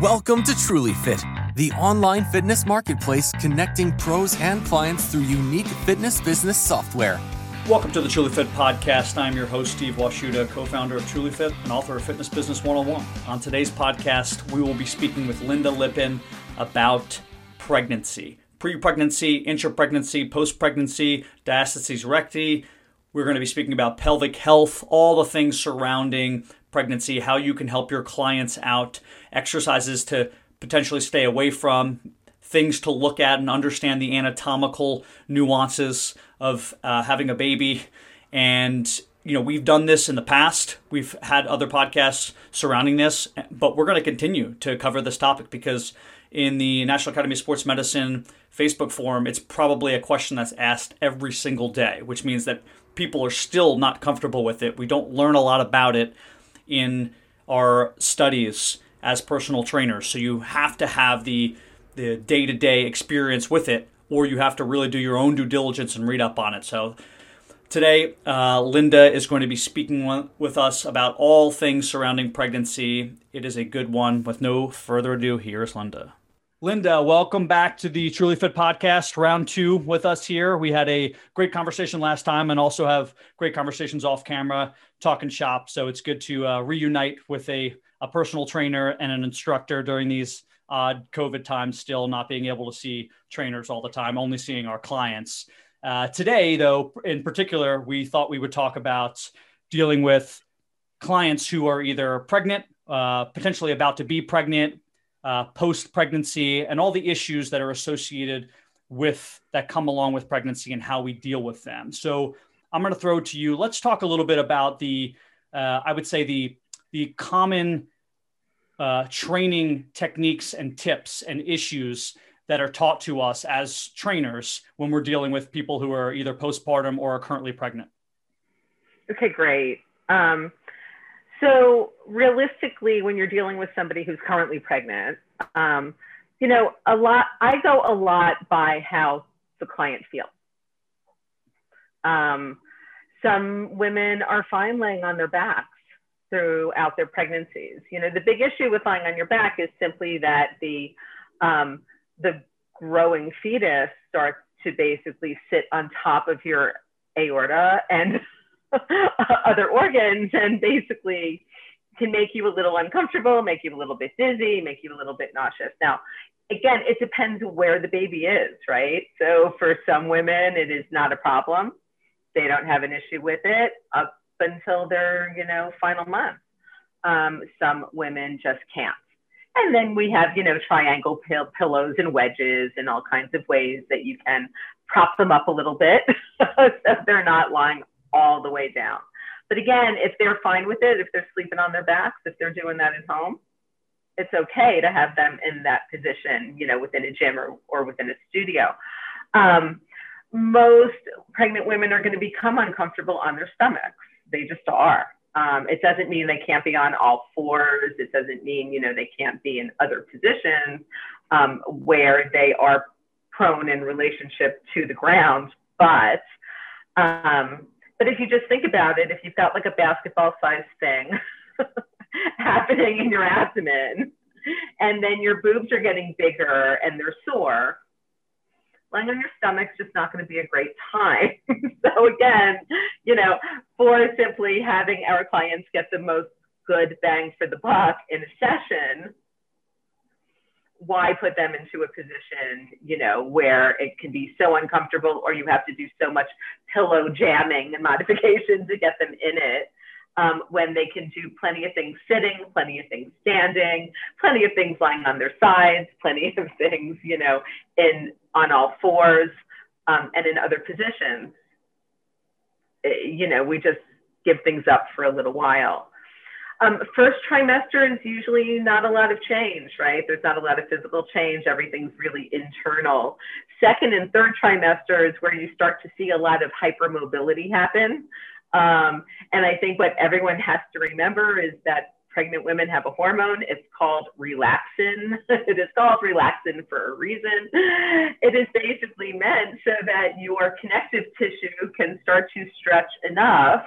Welcome to Truly Fit, the online fitness marketplace connecting pros and clients through unique fitness business software. Welcome to the Truly Fit podcast. I'm your host, Steve Washuta, co founder of Truly Fit and author of Fitness Business 101. On today's podcast, we will be speaking with Lynda Lippin about pregnancy, pre pregnancy, intra pregnancy, post pregnancy, diastasis recti. We're going to be speaking about pelvic health, all the things surrounding pregnancy, how you can help your clients out, exercises to potentially stay away from, things to look at and understand the anatomical nuances of uh, having a baby. And, you know, we've done this in the past. We've had other podcasts surrounding this, but we're going to continue to cover this topic because in the National Academy of Sports Medicine Facebook forum, it's probably a question that's asked every single day, which means that people are still not comfortable with it. We don't learn a lot about it in our studies as personal trainers. So you have to have the the day-to-day experience with it or you have to really do your own due diligence and read up on it. So today uh, Lynda is going to be speaking with us about all things surrounding pregnancy. It is a good one. With no further ado, here's Lynda. Lynda, welcome back to the Truly Fit podcast, round two with us here. We had a great conversation last time and also have great conversations off camera, talking shop. So it's good to uh, reunite with a, a personal trainer and an instructor during these odd COVID times, still not being able to see trainers all the time, only seeing our clients. Uh, today, though, in particular, we thought we would talk about dealing with clients who are either pregnant, uh, potentially about to be pregnant, uh, post pregnancy, and all the issues that are associated with that come along with pregnancy and how we deal with them. So I'm going to throw to you. Let's talk a little bit about the, uh, I would say the the common uh, training techniques and tips and issues that are taught to us as trainers when we're dealing with people who are either postpartum or are currently pregnant. Okay, great. Um, so realistically, when you're dealing with somebody who's currently pregnant, um, you know, a lot, I go a lot by how the client feels. Um, some women are fine laying on their backs throughout their pregnancies. You know, the big issue with lying on your back is simply that the, um, the growing fetus starts to basically sit on top of your aorta and other organs and basically can make you a little uncomfortable, make you a little bit dizzy, make you a little bit nauseous. Now, again, it depends where the baby is, right? So for some women, it is not a problem. They don't have an issue with it up until their, you know, final month. Um, some women just can't. And then we have, you know, triangle pill- pillows and wedges and all kinds of ways that you can prop them up a little bit so they're not lying all the way down. But again, if they're fine with it, if they're sleeping on their backs, if they're doing that at home, it's okay to have them in that position, you know, within a gym or, or within a studio. Um, most pregnant women are going to become uncomfortable on their stomachs. They just are. Um, it doesn't mean they can't be on all fours. It doesn't mean, you know, they can't be in other positions um, where they are prone in relationship to the ground. But um, but if you just think about it, if you've got like a basketball sized thing happening in your abdomen, and then your boobs are getting bigger and they're sore, lying on your stomach's just not going to be a great time. so again, you know, for simply having our clients get the most good bang for the buck in a session, why put them into a position, you know, where it can be so uncomfortable or you have to do so much pillow jamming and modifications to get them in it um, when they can do plenty of things sitting, plenty of things standing, plenty of things lying on their sides, plenty of things, you know, in on all fours um, and in other positions. It, eh, you know, we just give things up for a little while. Um, first trimester is usually not a lot of change, right? There's not a lot of physical change. Everything's really internal. Second and third trimester is where you start to see a lot of hypermobility happen. Um, and I think what everyone has to remember is that pregnant women have a hormone. It's called relaxin. it is called relaxin for a reason. It is basically meant so that your connective tissue can start to stretch enough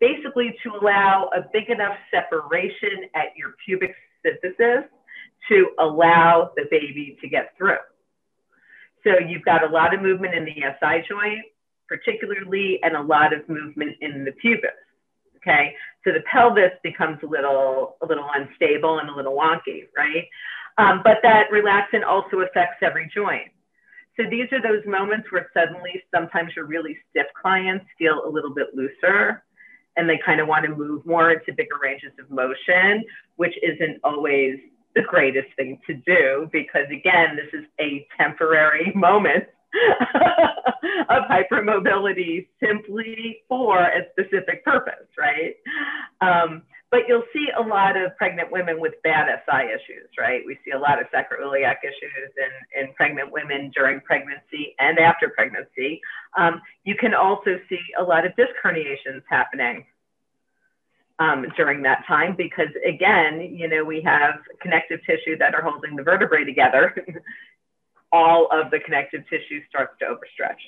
basically to allow a big enough separation at your pubic symphysis to allow the baby to get through. So you've got a lot of movement in the SI joint, particularly, and a lot of movement in the pubis. Okay, so the pelvis becomes a little a little unstable and a little wonky, right? Um, but that relaxin also affects every joint. So these are those moments where suddenly sometimes your really stiff clients feel a little bit looser and they kind of want to move more into bigger ranges of motion, which isn't always the greatest thing to do because again, this is a temporary moment of hypermobility simply for a specific purpose, right? Um, but you'll see a lot of pregnant women with bad SI issues, right? We see a lot of sacroiliac issues in, in pregnant women during pregnancy and after pregnancy. Um, you can also see a lot of disc herniations happening um, during that time because, again, you know, we have connective tissue that are holding the vertebrae together. All of the connective tissue starts to overstretch.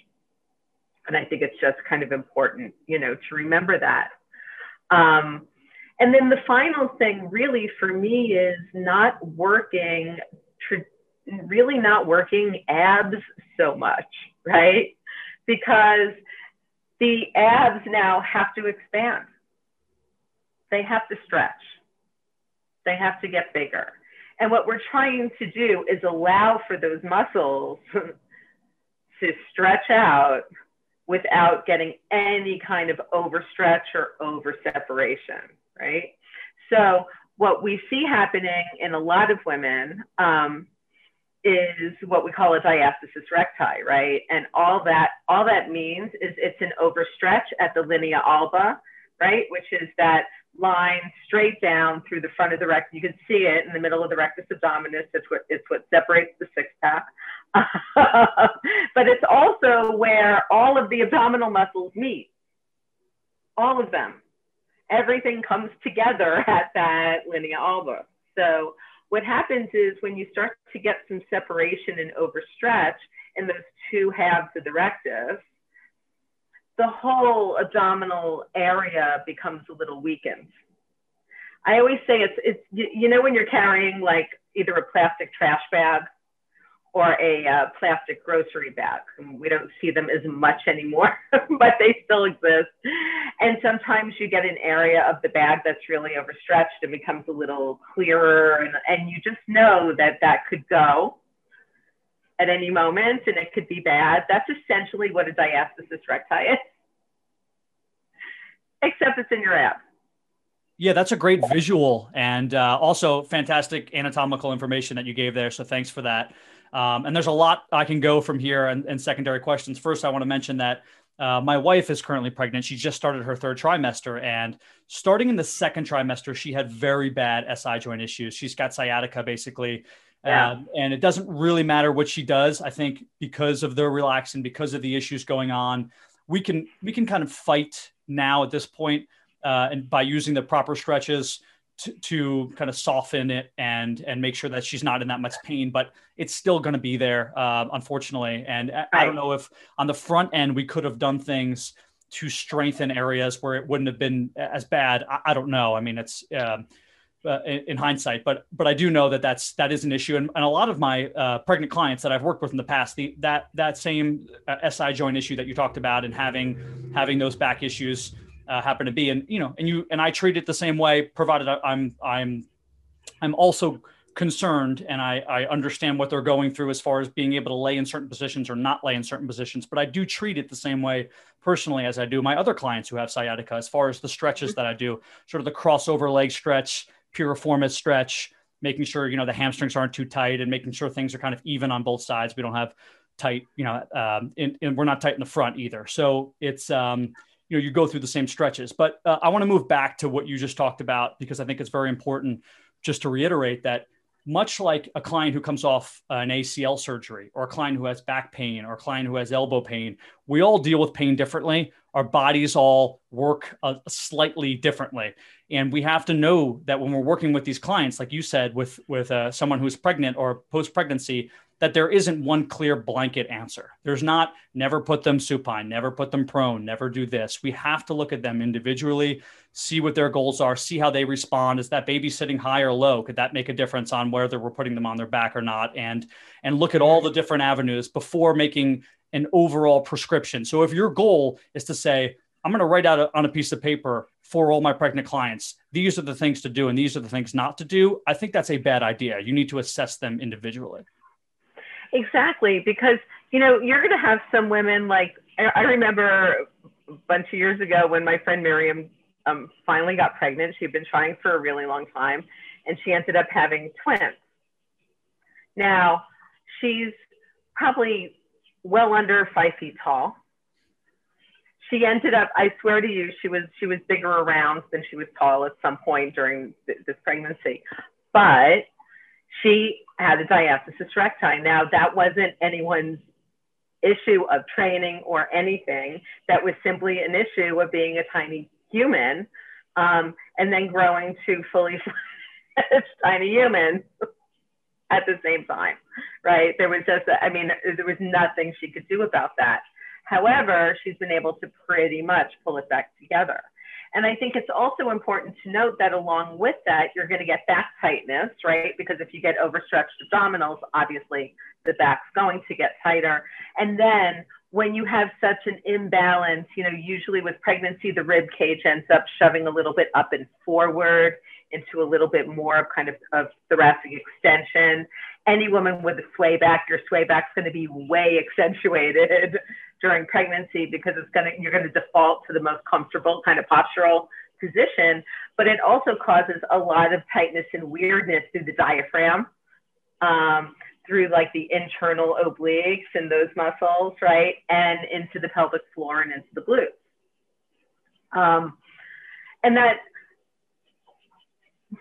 And I think it's just kind of important, you know, to remember that. Um, and then the final thing, really, for me, is not working, really not working abs so much, right? Because the abs now have to expand, they have to stretch, they have to get bigger. And what we're trying to do is allow for those muscles to stretch out without getting any kind of overstretch or over separation right? So what we see happening in a lot of women um, is what we call a diastasis recti, right? And all that all that means is it's an overstretch at the linea alba, right? Which is that line straight down through the front of the rectus. You can see it in the middle of the rectus abdominis. It's what it's what separates the six pack. but it's also where all of the abdominal muscles meet. All of them everything comes together at that linea alba. So what happens is when you start to get some separation and overstretch in those two halves of the rectus, the whole abdominal area becomes a little weakened. I always say it's, it's you know when you're carrying like either a plastic trash bag or a uh, plastic grocery bag. We don't see them as much anymore, but they still exist. And sometimes you get an area of the bag that's really overstretched and becomes a little clearer, and, and you just know that that could go at any moment and it could be bad. That's essentially what a diastasis recti is, except it's in your abs. Yeah, that's a great visual and uh, also fantastic anatomical information that you gave there. So thanks for that. Um, and there's a lot I can go from here and, and secondary questions. First, I want to mention that uh, my wife is currently pregnant. She just started her third trimester. And starting in the second trimester, she had very bad SI joint issues. She's got sciatica basically. Yeah. Um, and it doesn't really matter what she does. I think because of the relaxin, because of the issues going on, we can we can kind of fight now at this point, uh, and by using the proper stretches, to, to kind of soften it and and make sure that she's not in that much pain but it's still going to be there uh, unfortunately. And I, I, don't know if on the front end we could have done things to strengthen areas where it wouldn't have been as bad. I, I don't know. I mean it's um, uh, in, in, hindsight but but i do know that that's that is an issue. And, and a lot of my uh, pregnant clients that i've worked with in the past the that that same uh, si joint issue that you talked about and having having those back issues uh, happen to be. And you know, and you and I treat it the same way, provided I'm I'm I'm also concerned and I, I understand what they're going through as far as being able to lay in certain positions or not lay in certain positions. But I do treat it the same way personally as I do my other clients who have sciatica, as far as the stretches that I do, sort of the crossover leg stretch, piriformis stretch, making sure you know the hamstrings aren't too tight and making sure things are kind of even on both sides. We don't have tight, you know, um, and, and we're not tight in the front either. So it's um, you know you go through the same stretches. But uh, i want to move back to what you just talked about because i think it's very important just to reiterate that much like a client who comes off an acl surgery or a client who has back pain or a client who has elbow pain we all deal with pain differently. Our bodies all work uh, slightly differently. And we have to know that when we're working with these clients like you said with with uh, someone who's pregnant or post pregnancy that there isn't one clear blanket answer. There's not never put them supine, never put them prone, never do this. We have to look at them individually, see what their goals are, see how they respond. Is that baby sitting high or low? Could that make a difference on whether we're putting them on their back or not? And and look at all the different avenues before making an overall prescription. So if your goal is to say, I'm going to write out on a piece of paper for all my pregnant clients, these are the things to do and these are the things not to do. I think that's a bad idea. You need to assess them individually. Exactly, because you know you're going to have some women like I remember a bunch of years ago when my friend Miriam um, finally got pregnant. She'd been trying for a really long time, and she ended up having twins. Now she's probably well under five feet tall. She ended up, I swear to you, she was she was bigger around than she was tall at some point during th- this pregnancy, but she had a diastasis recti. Now that wasn't anyone's issue of training or anything. That was simply an issue of being a tiny human um, and then growing to fully tiny human at the same time, right? There was just, I mean, there was nothing she could do about that. However, she's been able to pretty much pull it back together. And I think it's also important to note that along with that, you're going to get back tightness, right? Because if you get overstretched abdominals, obviously the back's going to get tighter. And then when you have such an imbalance, you know, usually with pregnancy, the rib cage ends up shoving a little bit up and forward into a little bit more of kind of, of thoracic extension. Any woman with a sway back, your sway back's going to be way accentuated during pregnancy because it's going to, you're going to default to the most comfortable kind of postural position. But it also causes a lot of tightness and weirdness through the diaphragm. Um, through like the internal obliques and those muscles, right? And into the pelvic floor and into the glutes. Um, and that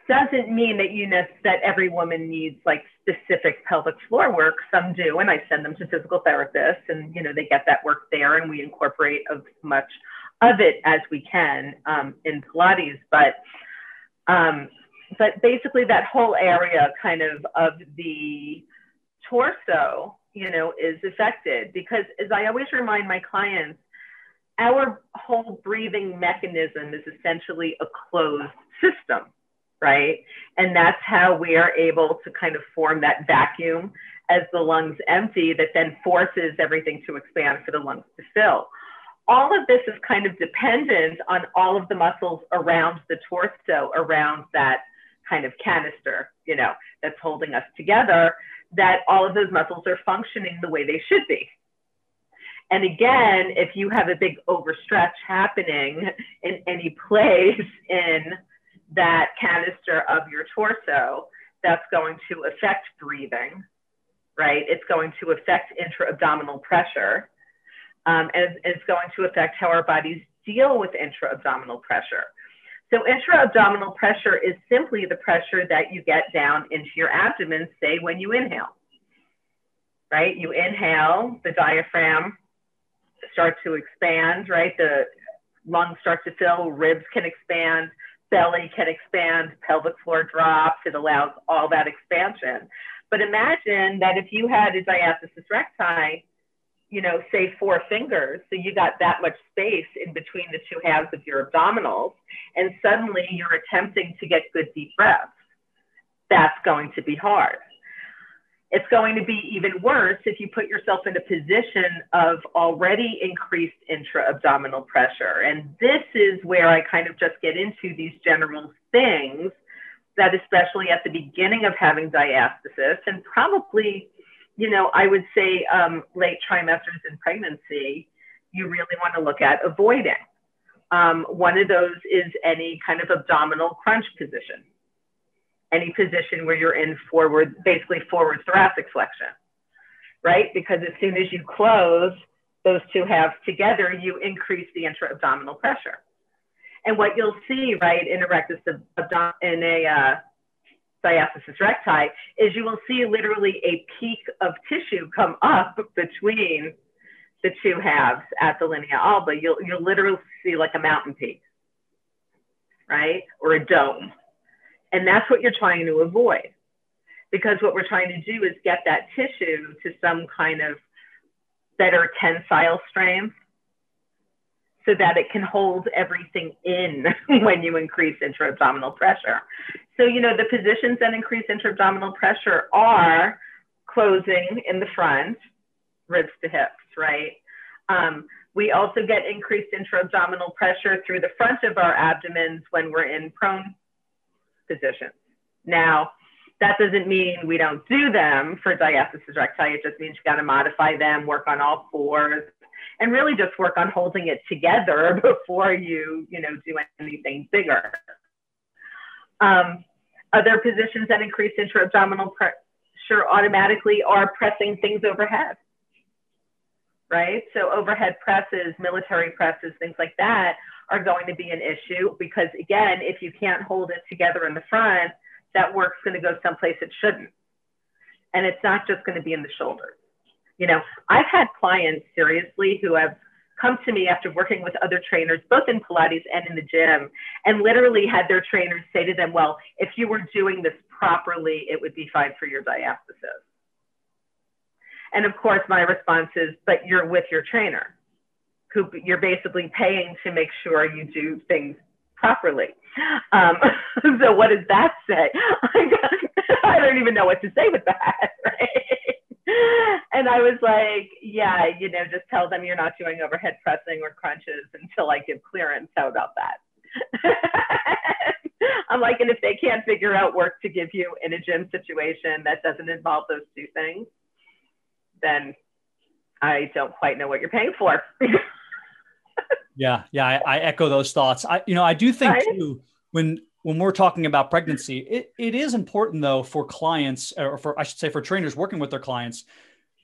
doesn't mean that you know that every woman needs like specific pelvic floor work. Some do, and I send them to physical therapists, and you know they get that work there, and we incorporate as much of it as we can um, in Pilates. But um, but basically, that whole area kind of of the torso, you know, is affected because as I always remind my clients, our whole breathing mechanism is essentially a closed system, right? And that's how we are able to kind of form that vacuum as the lungs empty that then forces everything to expand for the lungs to fill. All of this is kind of dependent on all of the muscles around the torso, around that kind of canister, you know, that's holding us together that all of those muscles are functioning the way they should be. And again, if you have a big overstretch happening in any place in that canister of your torso, that's going to affect breathing, right? It's going to affect intra abdominal pressure. Um, and it's going to affect how our bodies deal with intra abdominal pressure. So intra-abdominal pressure is simply the pressure that you get down into your abdomen, say when you inhale, right? You inhale, the diaphragm starts to expand, right? The lungs start to fill, ribs can expand, belly can expand, pelvic floor drops. It allows all that expansion. But imagine that if you had a diastasis recti, you know, say four fingers. So you got that much space in between the two halves of your abdominals, and suddenly you're attempting to get good deep breaths. That's going to be hard. It's going to be even worse if you put yourself in a position of already increased intra abdominal pressure. And this is where I kind of just get into these general things that, especially at the beginning of having diastasis, and probably you know, I would say um, late trimesters in pregnancy, you really want to look at avoiding. Um, one of those is any kind of abdominal crunch position, any position where you're in forward, basically forward thoracic flexion, right? Because as soon as you close those two halves together, you increase the intra-abdominal pressure. And what you'll see, right, in a rectus in a uh, diastasis recti is you will see literally a peak of tissue come up between the two halves at the linea alba. You'll, you'll literally see like a mountain peak, right? Or a dome. And that's what you're trying to avoid. because what we're trying to do is get that tissue to some kind of better tensile strength so that it can hold everything in when you increase intra-abdominal pressure. So, you know, the positions that increase intra-abdominal pressure are closing in the front, ribs to hips, right? Um, we also get increased intra-abdominal pressure through the front of our abdomens when we're in prone positions. Now, that doesn't mean we don't do them for diastasis recti. It just means you got to modify them, work on all fours, and really just work on holding it together before you, you know, do anything bigger. Um, other positions that increase intra-abdominal pressure automatically are pressing things overhead, right? So overhead presses, military presses, things like that are going to be an issue because again, if you can't hold it together in the front, that work's going to go someplace it shouldn't. And it's not just going to be in the shoulders. You know, I've had clients seriously who have come to me after working with other trainers, both in Pilates and in the gym, and literally had their trainers say to them, Well, if you were doing this properly, it would be fine for your diastasis. And of course, my response is, But you're with your trainer, who you're basically paying to make sure you do things properly. Um, so, what does that say? I don't even know what to say with that, right? And I was like, yeah, you know, just tell them you're not doing overhead pressing or crunches until I give clearance. How about that? I'm like, and if they can't figure out work to give you in a gym situation that doesn't involve those two things, then I don't quite know what you're paying for. Yeah, yeah, I, I, echo those thoughts. I, you know, I do think right? too when when we're talking about pregnancy, it, it is important though for clients, or for I should say for trainers working with their clients,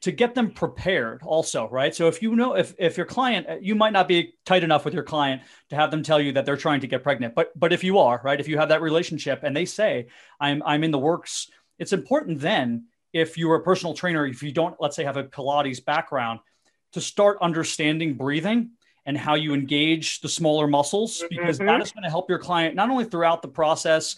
to get them prepared also right so if you know if if your client uh, you might not be tight enough with your client to have them tell you that they're trying to get pregnant but but if you are right if you have that relationship and they say i'm i'm in the works it's important then if you're a personal trainer if you don't let's say have a pilates background to start understanding breathing and how you engage the smaller muscles because mm-hmm. that is going to help your client not only throughout the process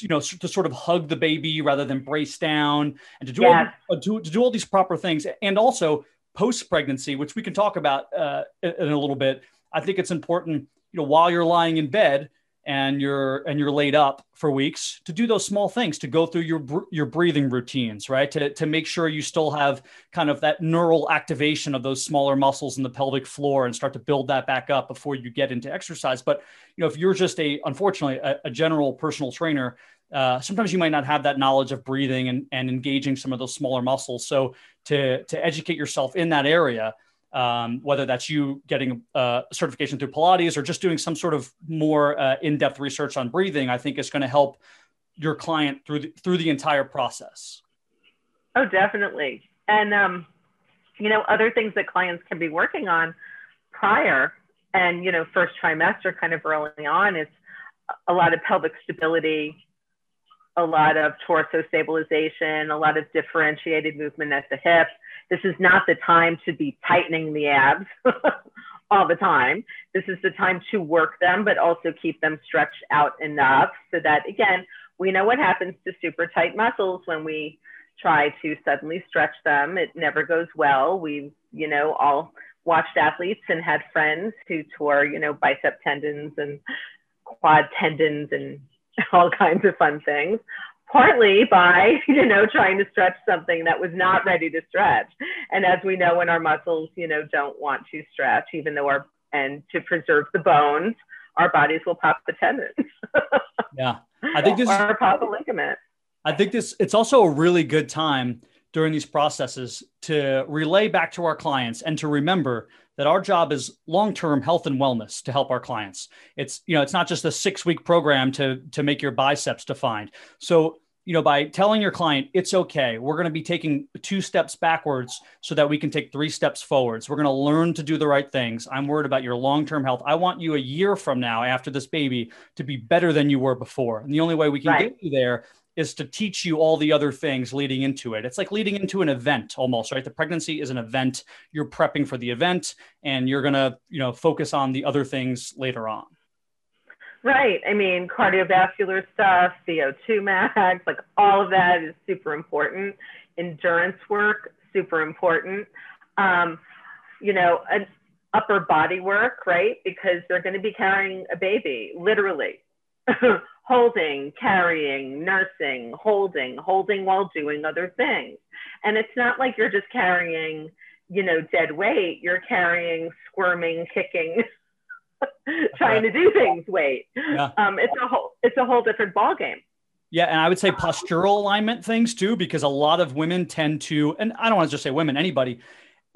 you know to sort of hug the baby rather than brace down and to do yes. all, uh, to, to do all these proper things and also post pregnancy which we can talk about uh, in a little bit i think it's important you know while you're lying in bed and you're and you're laid up for weeks to do those small things to go through your your breathing routines right? To, to make sure you still have kind of that neural activation of those smaller muscles in the pelvic floor and start to build that back up before you get into exercise. But you know if you're just a unfortunately a, a general personal trainer uh, sometimes you might not have that knowledge of breathing and, and engaging some of those smaller muscles. So to to educate yourself in that area um, whether that's you getting a certification through Pilates or just doing some sort of more uh, in-depth research on breathing, I think is going to help your client through the, through the entire process. Oh, definitely. And um, you know, other things that clients can be working on prior and you know, first trimester, kind of early on, is a lot of pelvic stability, a lot of torso stabilization, a lot of differentiated movement at the hip this is not the time to be tightening the abs all the time. This is the time to work them, but also keep them stretched out enough so that, again, we know what happens to super tight muscles when we try to suddenly stretch them. It never goes well. We've, you know, all watched athletes and had friends who tore, you know, bicep tendons and quad tendons and all kinds of fun things partly by you know trying to stretch something that was not ready to stretch. And as we know when our muscles you know don't want to stretch even though our and to preserve the bones our bodies will pop the tendons. Yeah. I think this or pop a ligament. I think this it's also a really good time during these processes to relay back to our clients and to remember that our job is long-term health and wellness to help our clients. It's you know it's not just a six-week program to to make your biceps defined. So you know by telling your client it's okay we're going to be taking two steps backwards so that we can take three steps forwards we're going to learn to do the right things i'm worried about your long-term health i want you a year from now after this baby to be better than you were before and the only way we can right. get you there is to teach you all the other things leading into it. It's like leading into an event almost, right? The pregnancy is an event. You're prepping for the event and you're going to, you know, focus on the other things later on. Right. I mean, cardiovascular stuff, VO2 max, like all of that is super important. Endurance work, super important. Um, you know, an upper body work, right? Because they're going to be carrying a baby, literally. holding, carrying, nursing, holding, holding while doing other things. And it's not like you're just carrying, you know, dead weight. You're carrying squirming, kicking, trying to do things weight. Yeah. Um, it's a whole it's a whole different ball game. Yeah, and I would say postural alignment things too, because a lot of women tend to, and I don't want to just say women, anybody,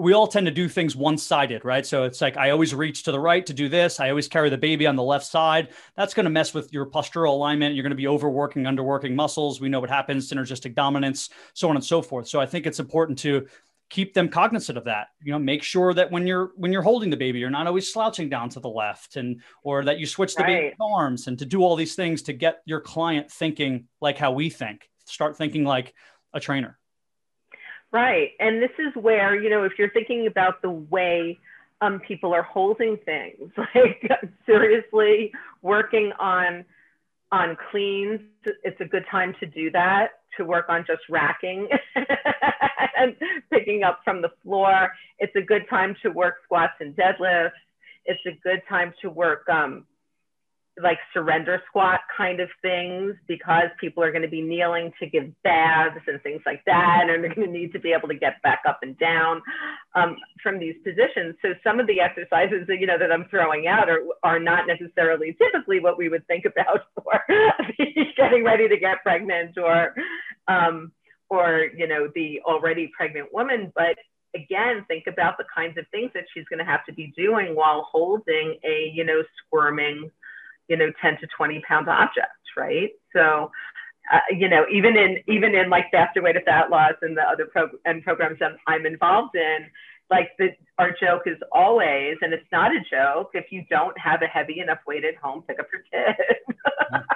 we all tend to do things one sided, right? So it's like I always reach to the right to do this. I always carry the baby on the left side. That's going to mess with your postural alignment. You're going to be overworking, underworking muscles. We know what happens, synergistic dominance, so on and so forth. So I think it's important to keep them cognizant of that you know make sure that when you're when you're holding the baby you're not always slouching down to the left and or that you switch the right. baby's arms and to do all these things to get your client thinking like how we think start thinking like a trainer Right. And this is where, you know, if you're thinking about the way um, people are holding things, like seriously working on on cleans, it's a good time to do that, to work on just racking and picking up from the floor. It's a good time to work squats and deadlifts. It's a good time to work um, like surrender squat kind of things because people are going to be kneeling to give baths and things like that and they're going to need to be able to get back up and down um, from these positions. So some of the exercises that you know that i'm throwing out are, are not necessarily typically what we would think about for getting ready to get pregnant or um, or you know the already pregnant woman. But again think about the kinds of things that she's going to have to be doing while holding a you know squirming you know 10 to 20 pound objects right? So uh, you know even in even in like faster way to fat loss and the other pro- and programs that i'm involved in like the our joke is always and it's not a joke if you don't have a heavy enough weight at home pick up your kid.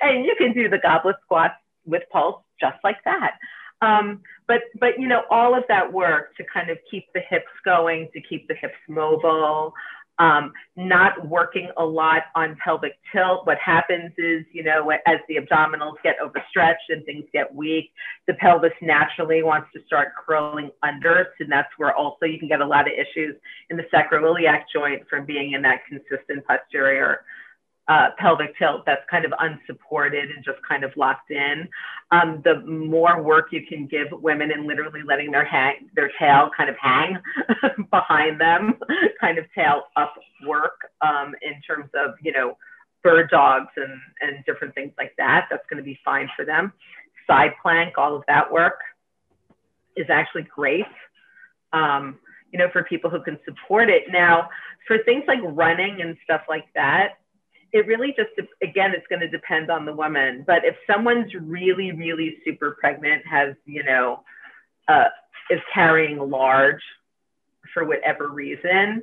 And you can do the goblet squats with pulse just like that. Um, but but you know all of that work to kind of keep the hips going to keep the hips mobile um, not working a lot on pelvic tilt. What happens is, you know, as the abdominals get overstretched and things get weak, the pelvis naturally wants to start curling under. So that's where also you can get a lot of issues in the sacroiliac joint from being in that consistent posterior uh, pelvic tilt that's kind of unsupported and just kind of locked in. Um, the more work you can give women in literally letting their hang their tail kind of hang behind them, kind of tail up work um, in terms of you know bird dogs and and different things like that. That's going to be fine for them. Side plank, all of that work is actually great. Um, you know, for people who can support it. Now, for things like running and stuff like that, it really just again it's going to depend on the woman but if someone's really really super pregnant has you know uh, is carrying large for whatever reason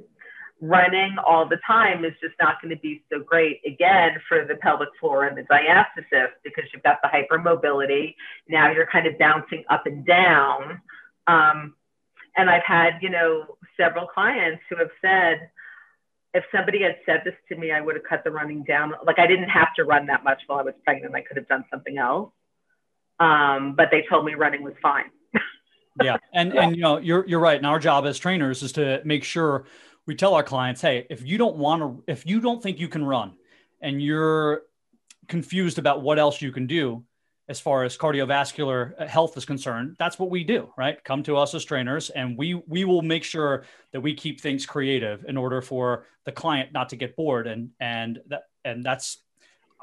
running all the time is just not going to be so great again for the pelvic floor and the diastasis because you've got the hypermobility. Now you're kind of bouncing up and down. Um, and i've had you know several clients who have said if somebody had said this to me, I would have cut the running down. Like I didn't have to run that much while I was pregnant. I could have done something else. Um, but they told me running was fine. yeah, and and you know you're you're right. And our job as trainers is to make sure we tell our clients, hey, if you don't want to, if you don't think you can run, and you're confused about what else you can do, as far as cardiovascular uh, health is concerned that's what we do right? Come to us as trainers and we we will make sure that we keep things creative in order for the client not to get bored. And and that and that's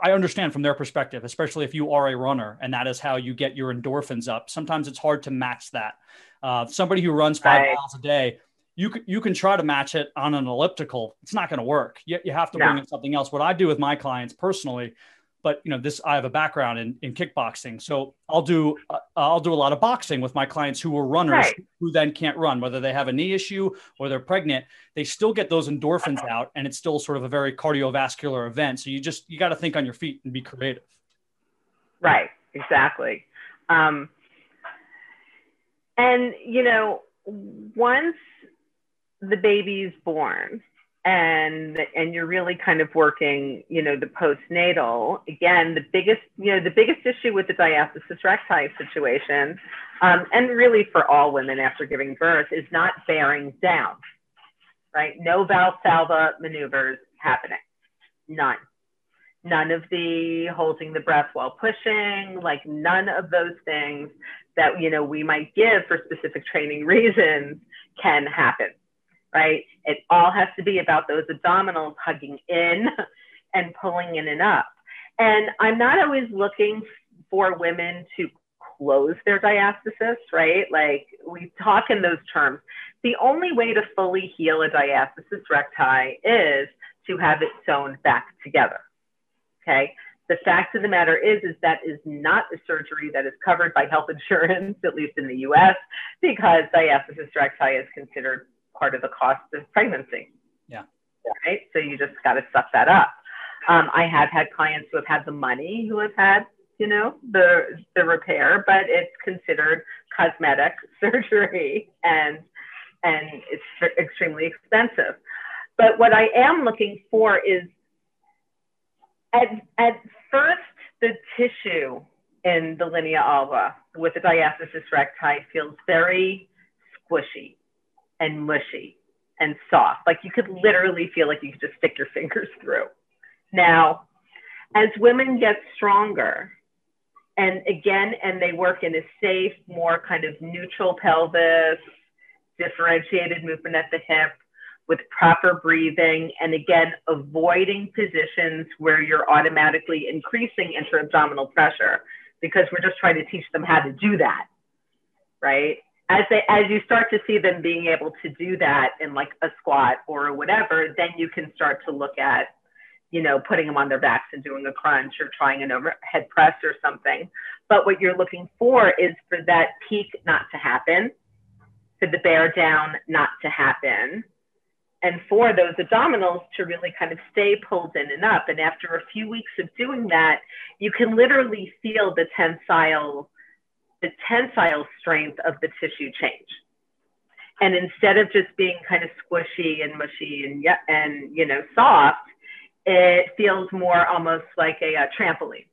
i understand from their perspective especially if you are a runner and that is how you get your endorphins up. Sometimes it's hard to match that. Uh, somebody who runs five right. miles a day you can, you can try to match it on an elliptical. It's not going to work. You, you have to bring in something else. What i do with my clients personally but you know this i have a background in, in kickboxing. So i'll do uh, i'll do a lot of boxing with my clients who are runners right. who then can't run whether they have a knee issue or they're pregnant they still get those endorphins out and it's still sort of a very cardiovascular event. So you just you got to think on your feet and be creative. Right. Exactly. Um, and you know once the baby's born and and you're really kind of working you know the postnatal. Again the biggest you know the biggest issue with the diastasis recti situation um, and really for all women after giving birth is not bearing down right? No valsalva maneuvers happening. None. None of the holding the breath while pushing like none of those things that you know we might give for specific training reasons can happen right? It all has to be about those abdominals hugging in and pulling in and up. And I'm not always looking for women to close their diastasis, right? Like we talk in those terms. The only way to fully heal a diastasis recti is to have it sewn back together. Okay. The fact of the matter is, is that is not a surgery that is covered by health insurance, at least in the U.S., because diastasis recti is considered part of the cost of pregnancy. Yeah. Right. So you just got to suck that up. Um, I have had clients who have had the money who have had, you know, the the repair, but it's considered cosmetic surgery and and it's extremely expensive. But what I am looking for is at at first the tissue in the linea alba with the diastasis recti feels very squishy and mushy and soft. Like you could literally feel like you could just stick your fingers through. Now, as women get stronger, and again, and they work in a safe, more kind of neutral pelvis, differentiated movement at the hip with proper breathing, and again, avoiding positions where you're automatically increasing intra-abdominal pressure because we're just trying to teach them how to do that, right? As they as you start to see them being able to do that in like a squat or whatever, then you can start to look at, you know, putting them on their backs and doing a crunch or trying an overhead press or something. But what you're looking for is for that peak not to happen, for the bear down not to happen, and for those abdominals to really kind of stay pulled in and up. And after a few weeks of doing that, you can literally feel the tensile the tensile strength of the tissue change. And instead of just being kind of squishy and mushy and and you know soft, it feels more almost like a, a trampoline.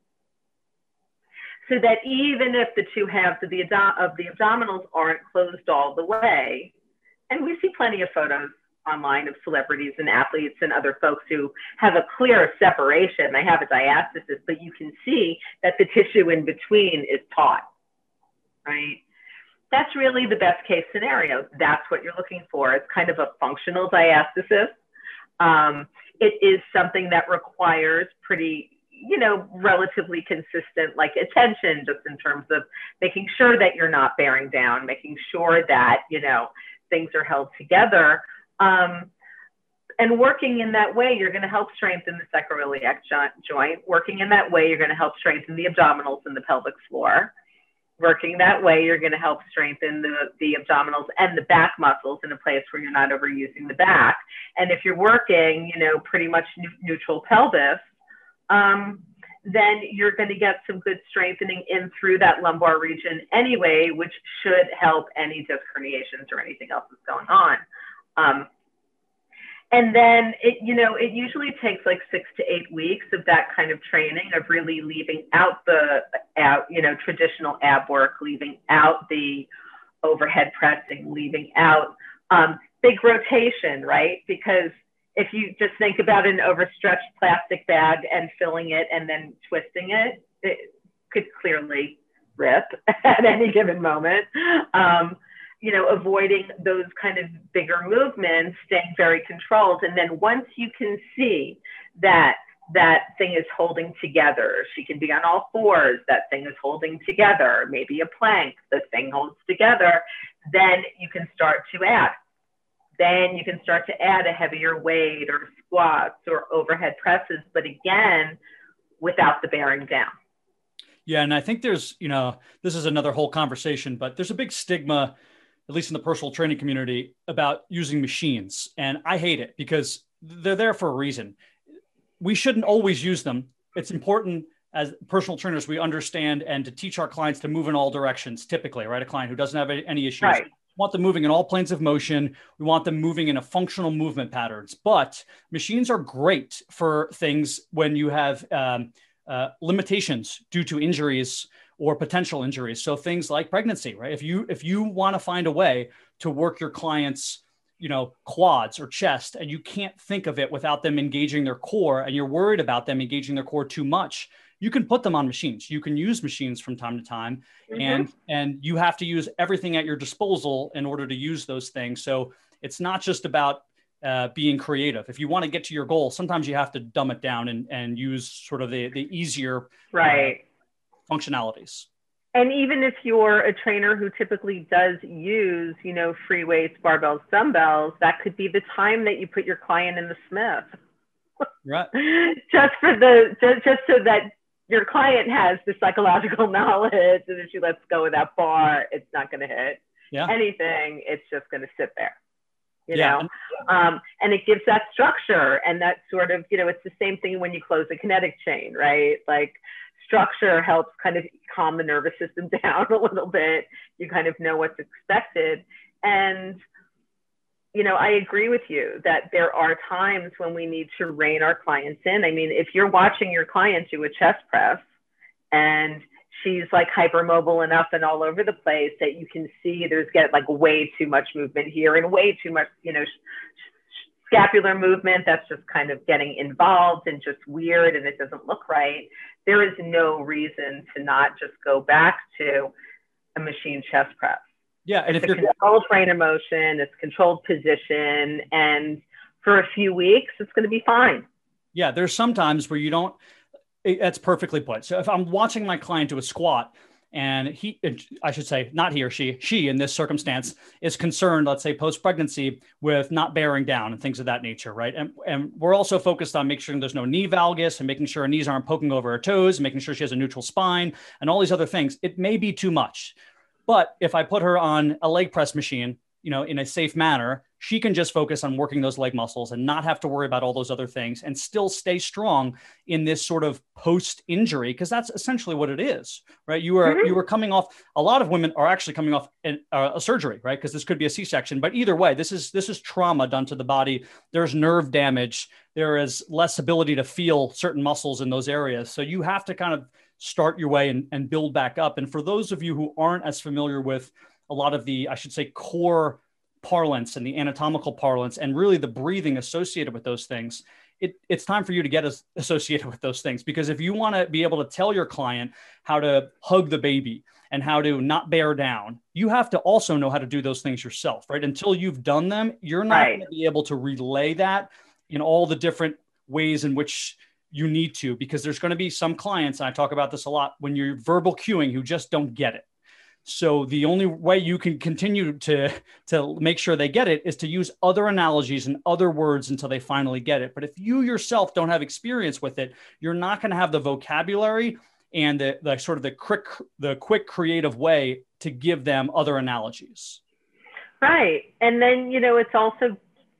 So that even if the two halves of the, of the abdominals aren't closed all the way, and we see plenty of photos online of celebrities and athletes and other folks who have a clear separation. They have a diastasis, but you can see that the tissue in between is taut right? That's really the best case scenario. That's what you're looking for. It's kind of a functional diastasis. Um, it is something that requires pretty, you know, relatively consistent like attention just in terms of making sure that you're not bearing down, making sure that, you know, things are held together. Um, and working in that way, you're going to help strengthen the sacroiliac joint. Working in that way, you're going to help strengthen the abdominals and the pelvic floor working that way, you're going to help strengthen the, the abdominals and the back muscles in a place where you're not overusing the back. And if you're working, you know, pretty much neutral pelvis, um, then you're going to get some good strengthening in through that lumbar region anyway, which should help any disc herniations or anything else that's going on. Um, and then it you know it usually takes like six to eight weeks of that kind of training of really leaving out the out you know traditional ab work leaving out the overhead pressing leaving out um, big rotation right? Because if you just think about an overstretched plastic bag and filling it and then twisting it it could clearly rip at any given moment. Um, you know, avoiding those kind of bigger movements, staying very controlled. And then once you can see that that thing is holding together, she can be on all fours, that thing is holding together, maybe a plank, the thing holds together, then you can start to add. Then you can start to add a heavier weight or squats or overhead presses, but again, without the bearing down. Yeah, and I think there's, you know, this is another whole conversation, but there's a big stigma at least in the personal training community, about using machines. And I hate it because they're there for a reason. We shouldn't always use them. It's important as personal trainers, we understand and to teach our clients to move in all directions, typically, right? A client who doesn't have any issues. Right. want them moving in all planes of motion. We want them moving in a functional movement patterns. But machines are great for things when you have um, uh, limitations due to injuries or potential injuries. So things like pregnancy, right? If you if you want to find a way to work your clients you know quads or chest and you can't think of it without them engaging their core and you're worried about them engaging their core too much you can put them on machines you can use machines from time to time mm-hmm. and and you have to use everything at your disposal in order to use those things so it's not just about uh, being creative if you want to get to your goal sometimes you have to dumb it down and and use sort of the the easier right functionalities and even if you're a trainer who typically does use, you know, free weights, barbells, dumbbells, that could be the time that you put your client in the Smith. Right. just for the just, just so that your client has the psychological knowledge that if she lets go of that bar, it's not going to hit yeah. anything. It's just going to sit there. You yeah. know, um, and it gives that structure and that sort of, you know, it's the same thing when you close a kinetic chain, right? Like structure helps kind of calm the nervous system down a little bit. You kind of know what's expected. And, you know, I agree with you that there are times when we need to rein our clients in. I mean, if you're watching your client do a chest press and she's like hypermobile enough and all over the place that you can see there's get like way too much movement here and way too much, you know, scapular movement that's just kind of getting involved and just weird and it doesn't look right, there is no reason to not just go back to a machine chest press. Yeah, and it's if a controlled range of motion, it's controlled position, and for a few weeks, it's going to be fine. Yeah, there's some times where you don't. That's perfectly put. So if I'm watching my client do a squat, and he uh, i should say not he or she she in this circumstance is concerned let's say post pregnancy with not bearing down and things of that nature right? And, and we're also focused on making sure there's no knee valgus and making sure her knees aren't poking over her toes and making sure she has a neutral spine and all these other things. It may be too much but if i put her on a leg press machine you know, in a safe manner, she can just focus on working those leg muscles and not have to worry about all those other things and still stay strong in this sort of post injury because that's essentially what it is, right? You are mm-hmm. you are coming off. A lot of women are actually coming off an, uh, a surgery, right? Because this could be a C section, but either way, this is this is trauma done to the body. There's nerve damage. There is less ability to feel certain muscles in those areas. So you have to kind of start your way and, and build back up. And for those of you who aren't as familiar with a lot of the, I should say, core parlance and the anatomical parlance and really the breathing associated with those things. It, it's time for you to get as, associated with those things because if you want to be able to tell your client how to hug the baby and how to not bear down, you have to also know how to do those things yourself, right? Until you've done them, you're not right. going to be able to relay that in all the different ways in which you need to because there's going to be some clients and I talk about this a lot when you're verbal cueing who just don't get it so the only way you can continue to to make sure they get it is to use other analogies and other words until they finally get it. But if you yourself don't have experience with it, you're not going to have the vocabulary and the, the sort of the quick the quick creative way to give them other analogies. Right. And then, you know, it's also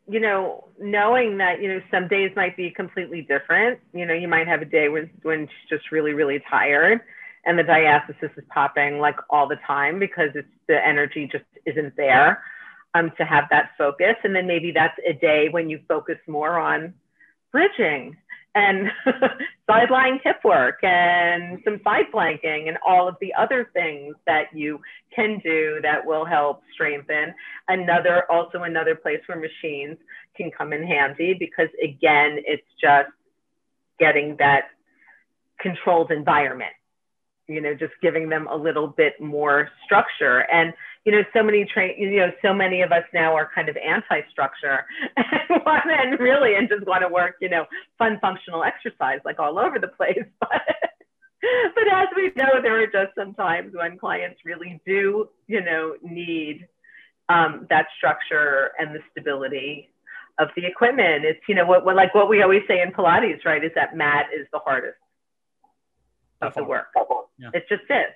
you know, knowing that, you know, some days might be completely different. You know, you might have a day when when she's just really, really tired and the diastasis is popping like all the time because it's the energy just isn't there um, to have that focus. And then maybe that's a day when you focus more on bridging and sideline hip work and some side planking and all of the other things that you can do that will help strengthen. Another, also another place where machines can come in handy because again, it's just getting that controlled environment you know, just giving them a little bit more structure. And, you know, so many train, you know, so many of us now are kind of anti-structure and, and really, and just want to work, you know, fun functional exercise like all over the place. But, but as we know, there are just some times when clients really do, you know, need um, that structure and the stability of the equipment. It's, you know, what, what, like what we always say in Pilates, right, is that mat is the hardest of the work. Yeah. It just is.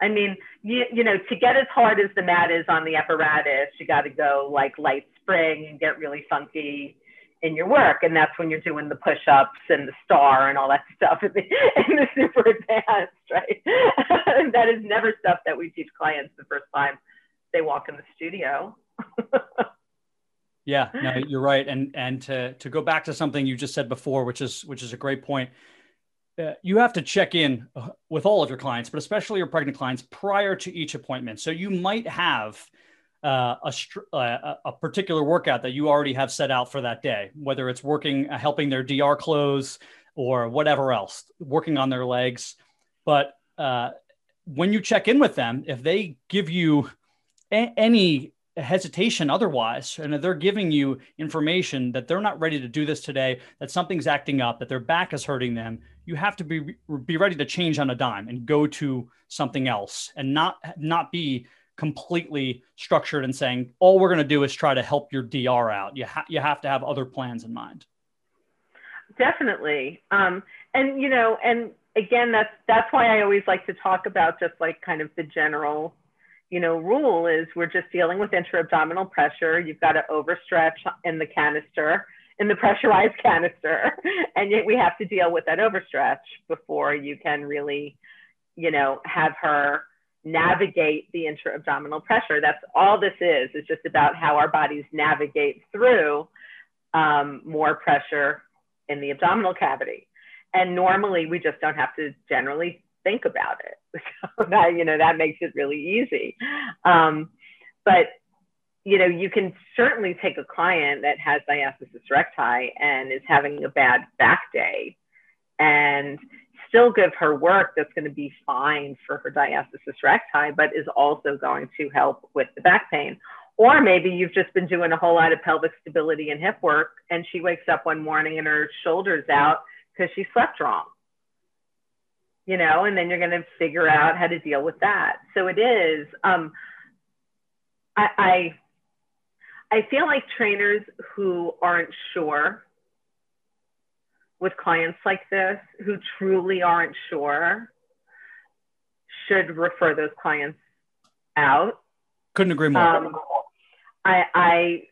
I mean, you, you know, to get as hard as the mat is on the apparatus, you got to go like light spring and get really funky in your work. And that's when you're doing the push ups and the star and all that stuff in the, in the super advanced, right? that is never stuff that we teach clients the first time they walk in the studio. yeah, no, you're right. And and to to go back to something you just said before, which is which is a great point. Uh, you have to check in uh, with all of your clients, but especially your pregnant clients prior to each appointment. So you might have uh, a, uh, a particular workout that you already have set out for that day, whether it's working, uh, helping their DR close or whatever else, working on their legs. But when you check in with them, if they give you a- any hesitation otherwise, and they're giving you information that they're not ready to do this today, that something's acting up, that their back is hurting them, you have to be be ready to change on a dime and go to something else, and not not be completely structured and saying all we're going to do is try to help your DR out. You ha- you have to have other plans in mind. Definitely, um, and you know, and again, that's that's why I always like to talk about just like kind of the general, you know, rule is we're just dealing with intra-abdominal pressure. You've got to overstretch in the canister, in the pressurized canister, and yet we have to deal with that overstretch before you can really, you know, have her navigate the intra-abdominal pressure. That's all this is. It's just about how our bodies navigate through um, more pressure in the abdominal cavity and normally we just don't have to generally think about it. So that, you know, that makes it really easy. Um, but, you know, you can certainly take a client that has diastasis recti and is having a bad back day and still give her work that's going to be fine for her diastasis recti, but is also going to help with the back pain. Or maybe you've just been doing a whole lot of pelvic stability and hip work, and she wakes up one morning and her shoulder's out because she slept wrong. You know, and then you're going to figure out how to deal with that. So it is. Um, I, I I feel like trainers who aren't sure with clients like this, who truly aren't sure, should refer those clients out. Couldn't agree more. Um, I, I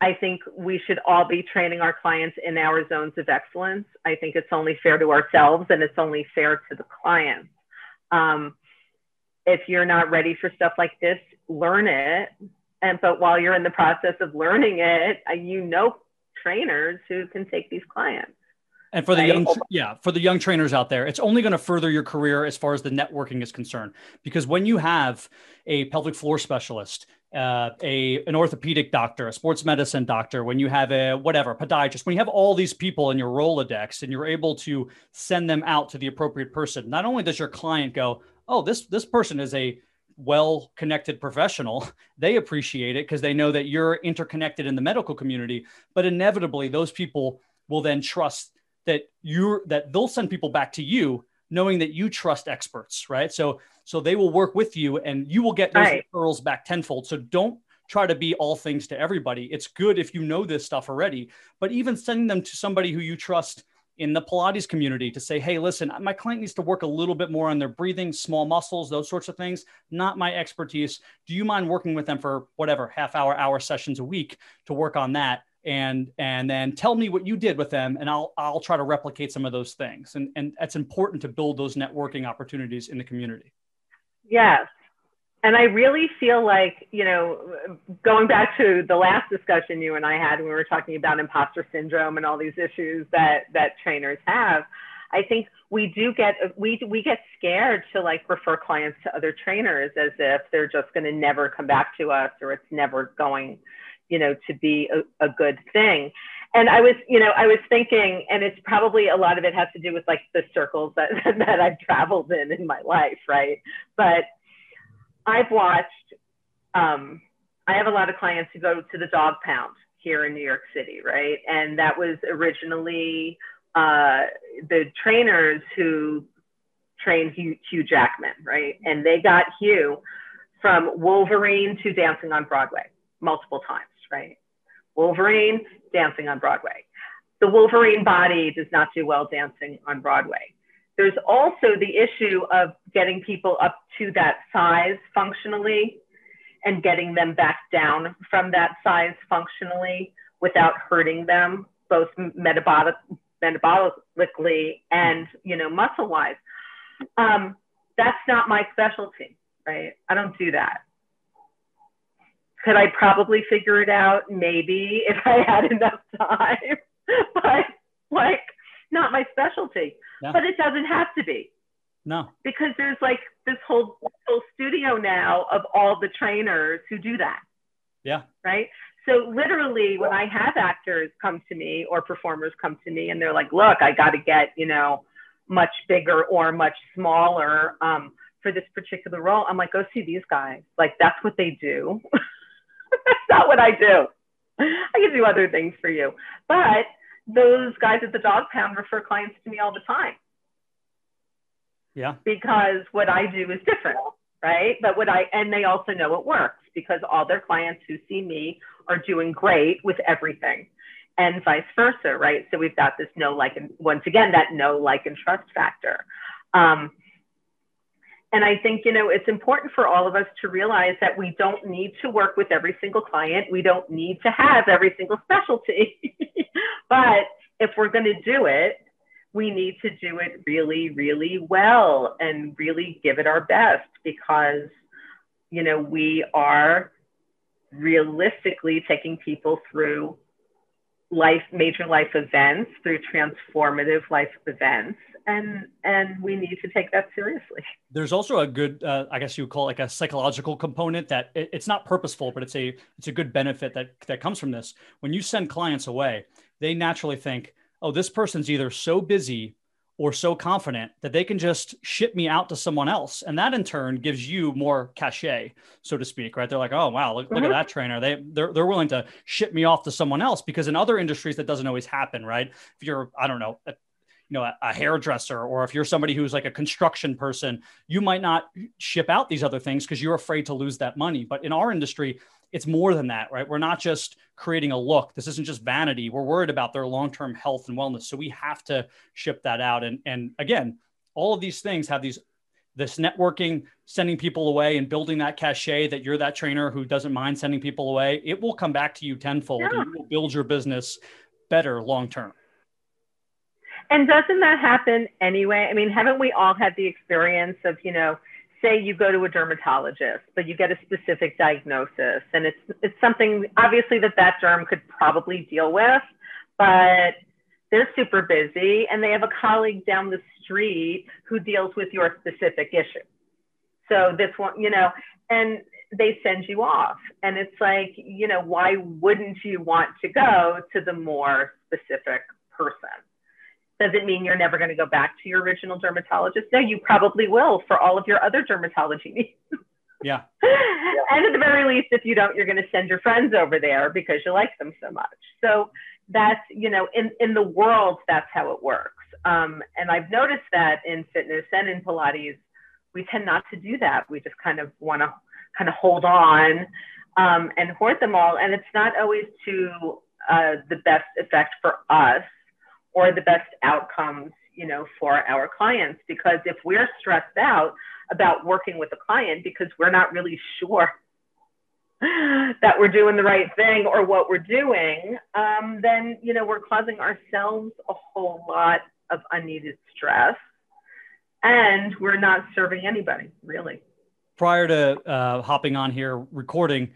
I think we should all be training our clients in our zones of excellence. I think it's only fair to ourselves and it's only fair to the clients. Um, if you're not ready for stuff like this, learn it. And but while you're in the process of learning it, uh, you know trainers who can take these clients. And for the young, yeah, for the young trainers out there, it's only going to further your career as far as the networking is concerned. Because when you have a pelvic floor specialist, uh, a an orthopedic doctor, a sports medicine doctor, when you have a whatever podiatrist, when you have all these people in your Rolodex, and you're able to send them out to the appropriate person, not only does your client go, "Oh, this this person is a well connected professional, they appreciate it because they know that you're interconnected in the medical community. But inevitably, those people will then trust that you're that they'll send people back to you knowing that you trust experts right so so they will work with you and you will get those right. referrals back tenfold so don't try to be all things to everybody it's good if you know this stuff already but even sending them to somebody who you trust in the Pilates community to say, hey, listen, my client needs to work a little bit more on their breathing, small muscles, those sorts of things, not my expertise. Do you mind working with them for whatever, half hour, hour sessions a week to work on that? and and then tell me what you did with them and I'll I'll try to replicate some of those things and and it's important to build those networking opportunities in the community. Yes. And I really feel like, you know, going back to the last discussion you and I had when we were talking about imposter syndrome and all these issues that that trainers have, I think we do get we we get scared to like refer clients to other trainers as if they're just going to never come back to us or it's never going you know, to be a, a good thing. And I was, you know, I was thinking, and it's probably a lot of it has to do with like the circles that, that I've traveled in in my life, right? But I've watched, um, I have a lot of clients who go to the dog pound here in New York City, right? And that was originally uh, the trainers who trained Hugh, Hugh Jackman, right? And they got Hugh from Wolverine to Dancing on Broadway multiple times right? Wolverine dancing on Broadway. The Wolverine body does not do well dancing on Broadway. There's also the issue of getting people up to that size functionally and getting them back down from that size functionally without hurting them, both metabolic, metabolically and you know muscle wise. Um, that's not my specialty, right? I don't do that. Could I probably figure it out? Maybe if I had enough time, but my specialty. Yeah. But it doesn't have to be. No. Because there's like this whole whole studio now of all the trainers who do that. Yeah. Right. So literally, when I have actors come to me or performers come to me, and they're like, "Look, I got to get you know much bigger or much smaller um, for this particular role," I'm like, "Go see these guys. Like that's what they do. that's not what I do. I can do other things for you, but." Those guys at the Dogpound refer clients to me all the time. Yeah. Because what I do is different, right? But what I, and they also know it works because all their clients who see me are doing great with everything and vice versa, right? So we've got this no like, and once again, that no like and trust factor. Um, and I think, you know, it's important for all of us to realize that we don't need to work with every single client. We don't need to have every single specialty. but if we're going to do it, we need to do it really, really well and really give it our best because, you know, we are realistically taking people through life, major life events, through transformative life events. And, and we need to take that seriously. There's also a good, uh, I guess you would call it like a psychological component that it, it's not purposeful, but it's a it's a good benefit that that comes from this. When you send clients away, they naturally think, oh, this person's either so busy or so confident that they can just ship me out to someone else. And that in turn gives you more cachet, so to speak, right? They're like, oh, wow, look, mm-hmm. look at mm-hmm. that trainer. They, they're, they're willing to ship me off to someone else because in other industries, that doesn't always happen, right? If you're, I don't know, a, you know, a, a hairdresser, or if you're somebody who's like a construction person, you might not ship out these other things because you're afraid to lose that money. But in our industry, it's more than that, right? We're not just creating a look. This isn't just vanity. We're worried about their long-term health and wellness. So we have to ship that out. And and again, all of these things have these this networking, sending people away and building that cachet that you're that trainer who doesn't mind sending people away. It will come back to you tenfold yeah. and you will build your business better long term. And doesn't that happen anyway? I mean, haven't we all had the experience of, you know, say you go to a dermatologist, but you get a specific diagnosis, and it's it's something obviously that that derm could probably deal with, but they're super busy, and they have a colleague down the street who deals with your specific issue. So this one, you know, and they send you off, and it's like, you know, why wouldn't you want to go to the more specific person? Does it mean you're never going to go back to your original dermatologist? No, you probably will for all of your other dermatology needs. Yeah. and at the very least, if you don't, you're going to send your friends over there because you like them so much. So that's, you know, in, in the world, that's how it works. Um, and I've noticed that in fitness and in Pilates, we tend not to do that. We just kind of want to kind of hold on um, and hoard them all. And it's not always to uh, the best effect for us or the best outcomes you know for our clients. Because if we're stressed out about working with a client because we're not really sure that we're doing the right thing or what we're doing um, then you know we're causing ourselves a whole lot of unneeded stress. And we're not serving anybody really. Prior to uh, hopping on here recording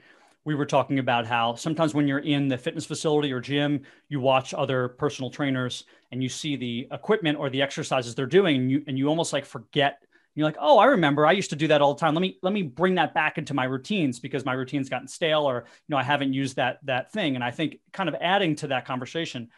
we were talking about how sometimes when you're in the fitness facility or gym, you watch other personal trainers and you see the equipment or the exercises they're doing, and you and you almost like forget. You're like, oh, I remember. I used to do that all the time. Let me let me bring that back into my routines because my routine's gotten stale, or you know, I haven't used that that thing. And I think kind of adding to that conversation,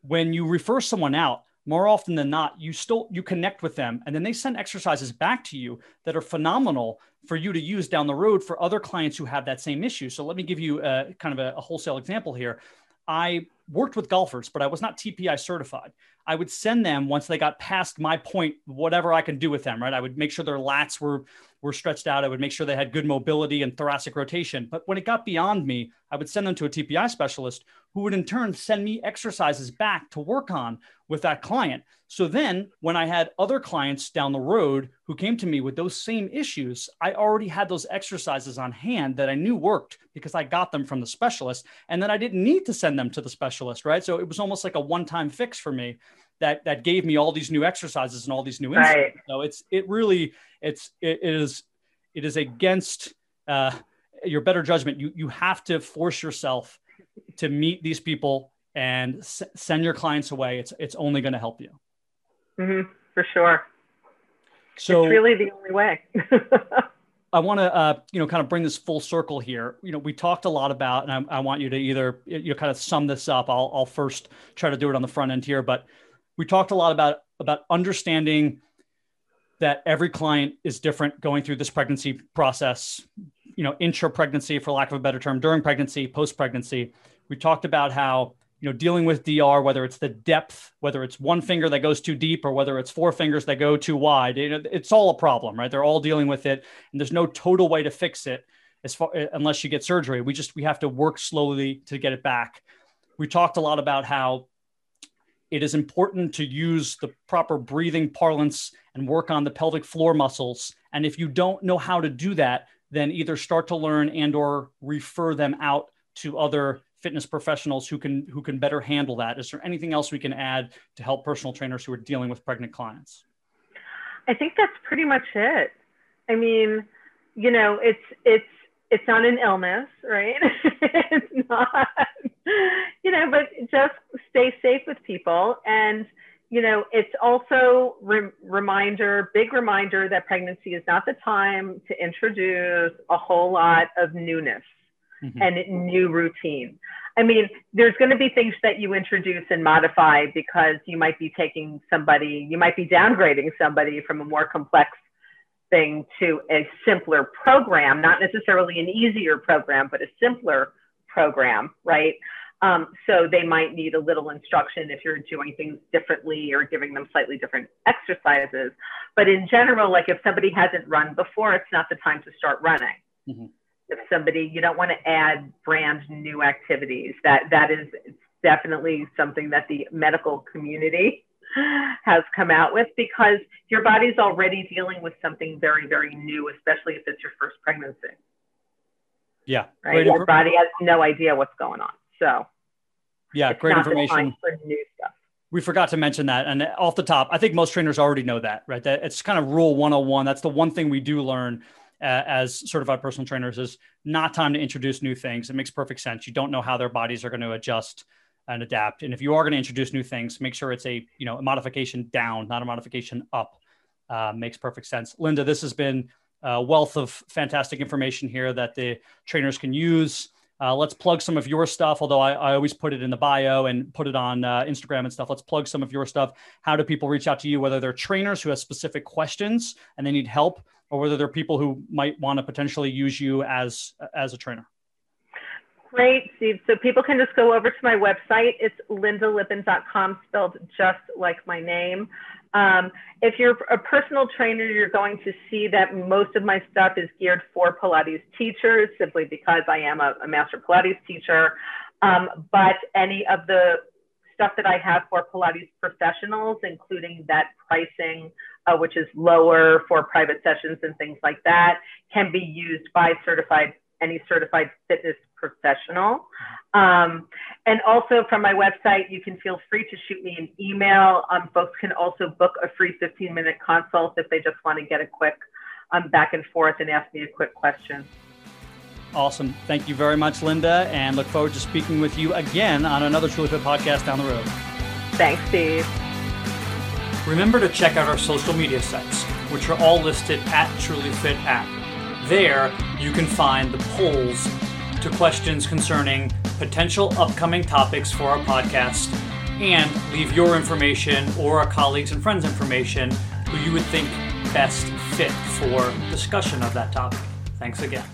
when you refer someone out, more often than not you still you connect with them and then they send exercises back to you that are phenomenal for you to use down the road for other clients who have that same issue. So let me give you a, kind of a, a wholesale example here. I worked with golfers but i was not tpi certified. I would send them once they got past my point whatever i can do with them right? I would make sure their lats were were stretched out. I would make sure they had good mobility and thoracic rotation. But when it got beyond me, I would send them to a TPI specialist who would in turn send me exercises back to work on with that client. So then when I had other clients down the road who came to me with those same issues, I already had those exercises on hand that I knew worked because I got them from the specialist. And then I didn't need to send them to the specialist, right? So it was almost like a one time fix for me that that gave me all these new exercises and all these new insights. Right. So it's it really it's it is it is against uh, your better judgment, you you have to force yourself to meet these people and s- send your clients away. It's it's only going to help you. Mm-hmm, for sure. So it's really the only way. I want to, uh, you know, kind of bring this full circle here. You know, we talked a lot about, and I, I, want you to either, you know, kind of sum this up. I'll, I'll first try to do it on the front end here, but we talked a lot about about understanding that every client is different going through this pregnancy process. You know, intra pregnancy, for lack of a better term, during pregnancy, post pregnancy. We talked about how you know dealing with dr whether it's the depth whether it's one finger that goes too deep or whether it's four fingers that go too wide you know, it's all a problem right they're all dealing with it and there's no total way to fix it as far eh, unless you get surgery we just we have to work slowly to get it back we talked a lot about how it is important to use the proper breathing parlance and work on the pelvic floor muscles. And if you don't know how to do that then either start to learn and or refer them out to other fitness professionals who can who can better handle that. Is there anything else we can add to help personal trainers who are dealing with pregnant clients? I think that's pretty much it. I mean you know it's it's it's not an illness right? It's not you know but just stay safe with people and you know it's also re- reminder big reminder that pregnancy is not the time to introduce a whole lot of newness mm-hmm. and new routine. I mean, there's going to be things that you introduce and modify because you might be taking somebody, you might be downgrading somebody from a more complex thing to a simpler program, not necessarily an easier program, but a simpler program, right? Um, so they might need a little instruction if you're doing things differently or giving them slightly different exercises. But in general, like if somebody hasn't run before, it's not the time to start running. Mm-hmm if somebody you don't want to add brand new activities that that is definitely something that the medical community has come out with because your body's already dealing with something very very new especially if it's your first pregnancy yeah right your body has no idea what's going on so yeah great information for new stuff we forgot to mention that and off the top i think most trainers already know that right that it's kind of rule 101 that's the one thing we do learn uh, as certified personal trainers is not time to introduce new things. It makes perfect sense. You don't know how their bodies are going to adjust and adapt. And if you are going to introduce new things, make sure it's a you know a modification down, not a modification up. Uh, makes perfect sense. Lynda, this has been a wealth of fantastic information here that the trainers can use. Uh, let's plug some of your stuff, although I, I, always put it in the bio and put it on uh, Instagram and stuff. Let's plug some of your stuff. How do people reach out to you, whether they're trainers who have specific questions and they need help, or whether they're people who might want to potentially use you as as a trainer. Great, Steve. So people can just go over to my website. It's lyndalippin.com, spelled just like my name. Um, if you're a personal trainer, you're going to see that most of my stuff is geared for Pilates teachers, simply because I am a, a master Pilates teacher. Um, but any of the stuff that I have for Pilates professionals, including that pricing, uh, which is lower for private sessions and things like that, can be used by certified any certified fitness professional. Um, and also from my website, you can feel free to shoot me an email. Um, folks can also book a free 15 minute consult if they just want to get a quick um, back and forth and ask me a quick question. Awesome. Thank you very much, Lynda, and look forward to speaking with you again on another Truly Fit podcast down the road. Thanks, Steve. Remember to check out our social media sites, which are all listed at Truly Fit app. There, you can find the polls to questions concerning potential upcoming topics for our podcast and leave your information or our colleagues and friends' information who you would think best fit for discussion of that topic. Thanks again.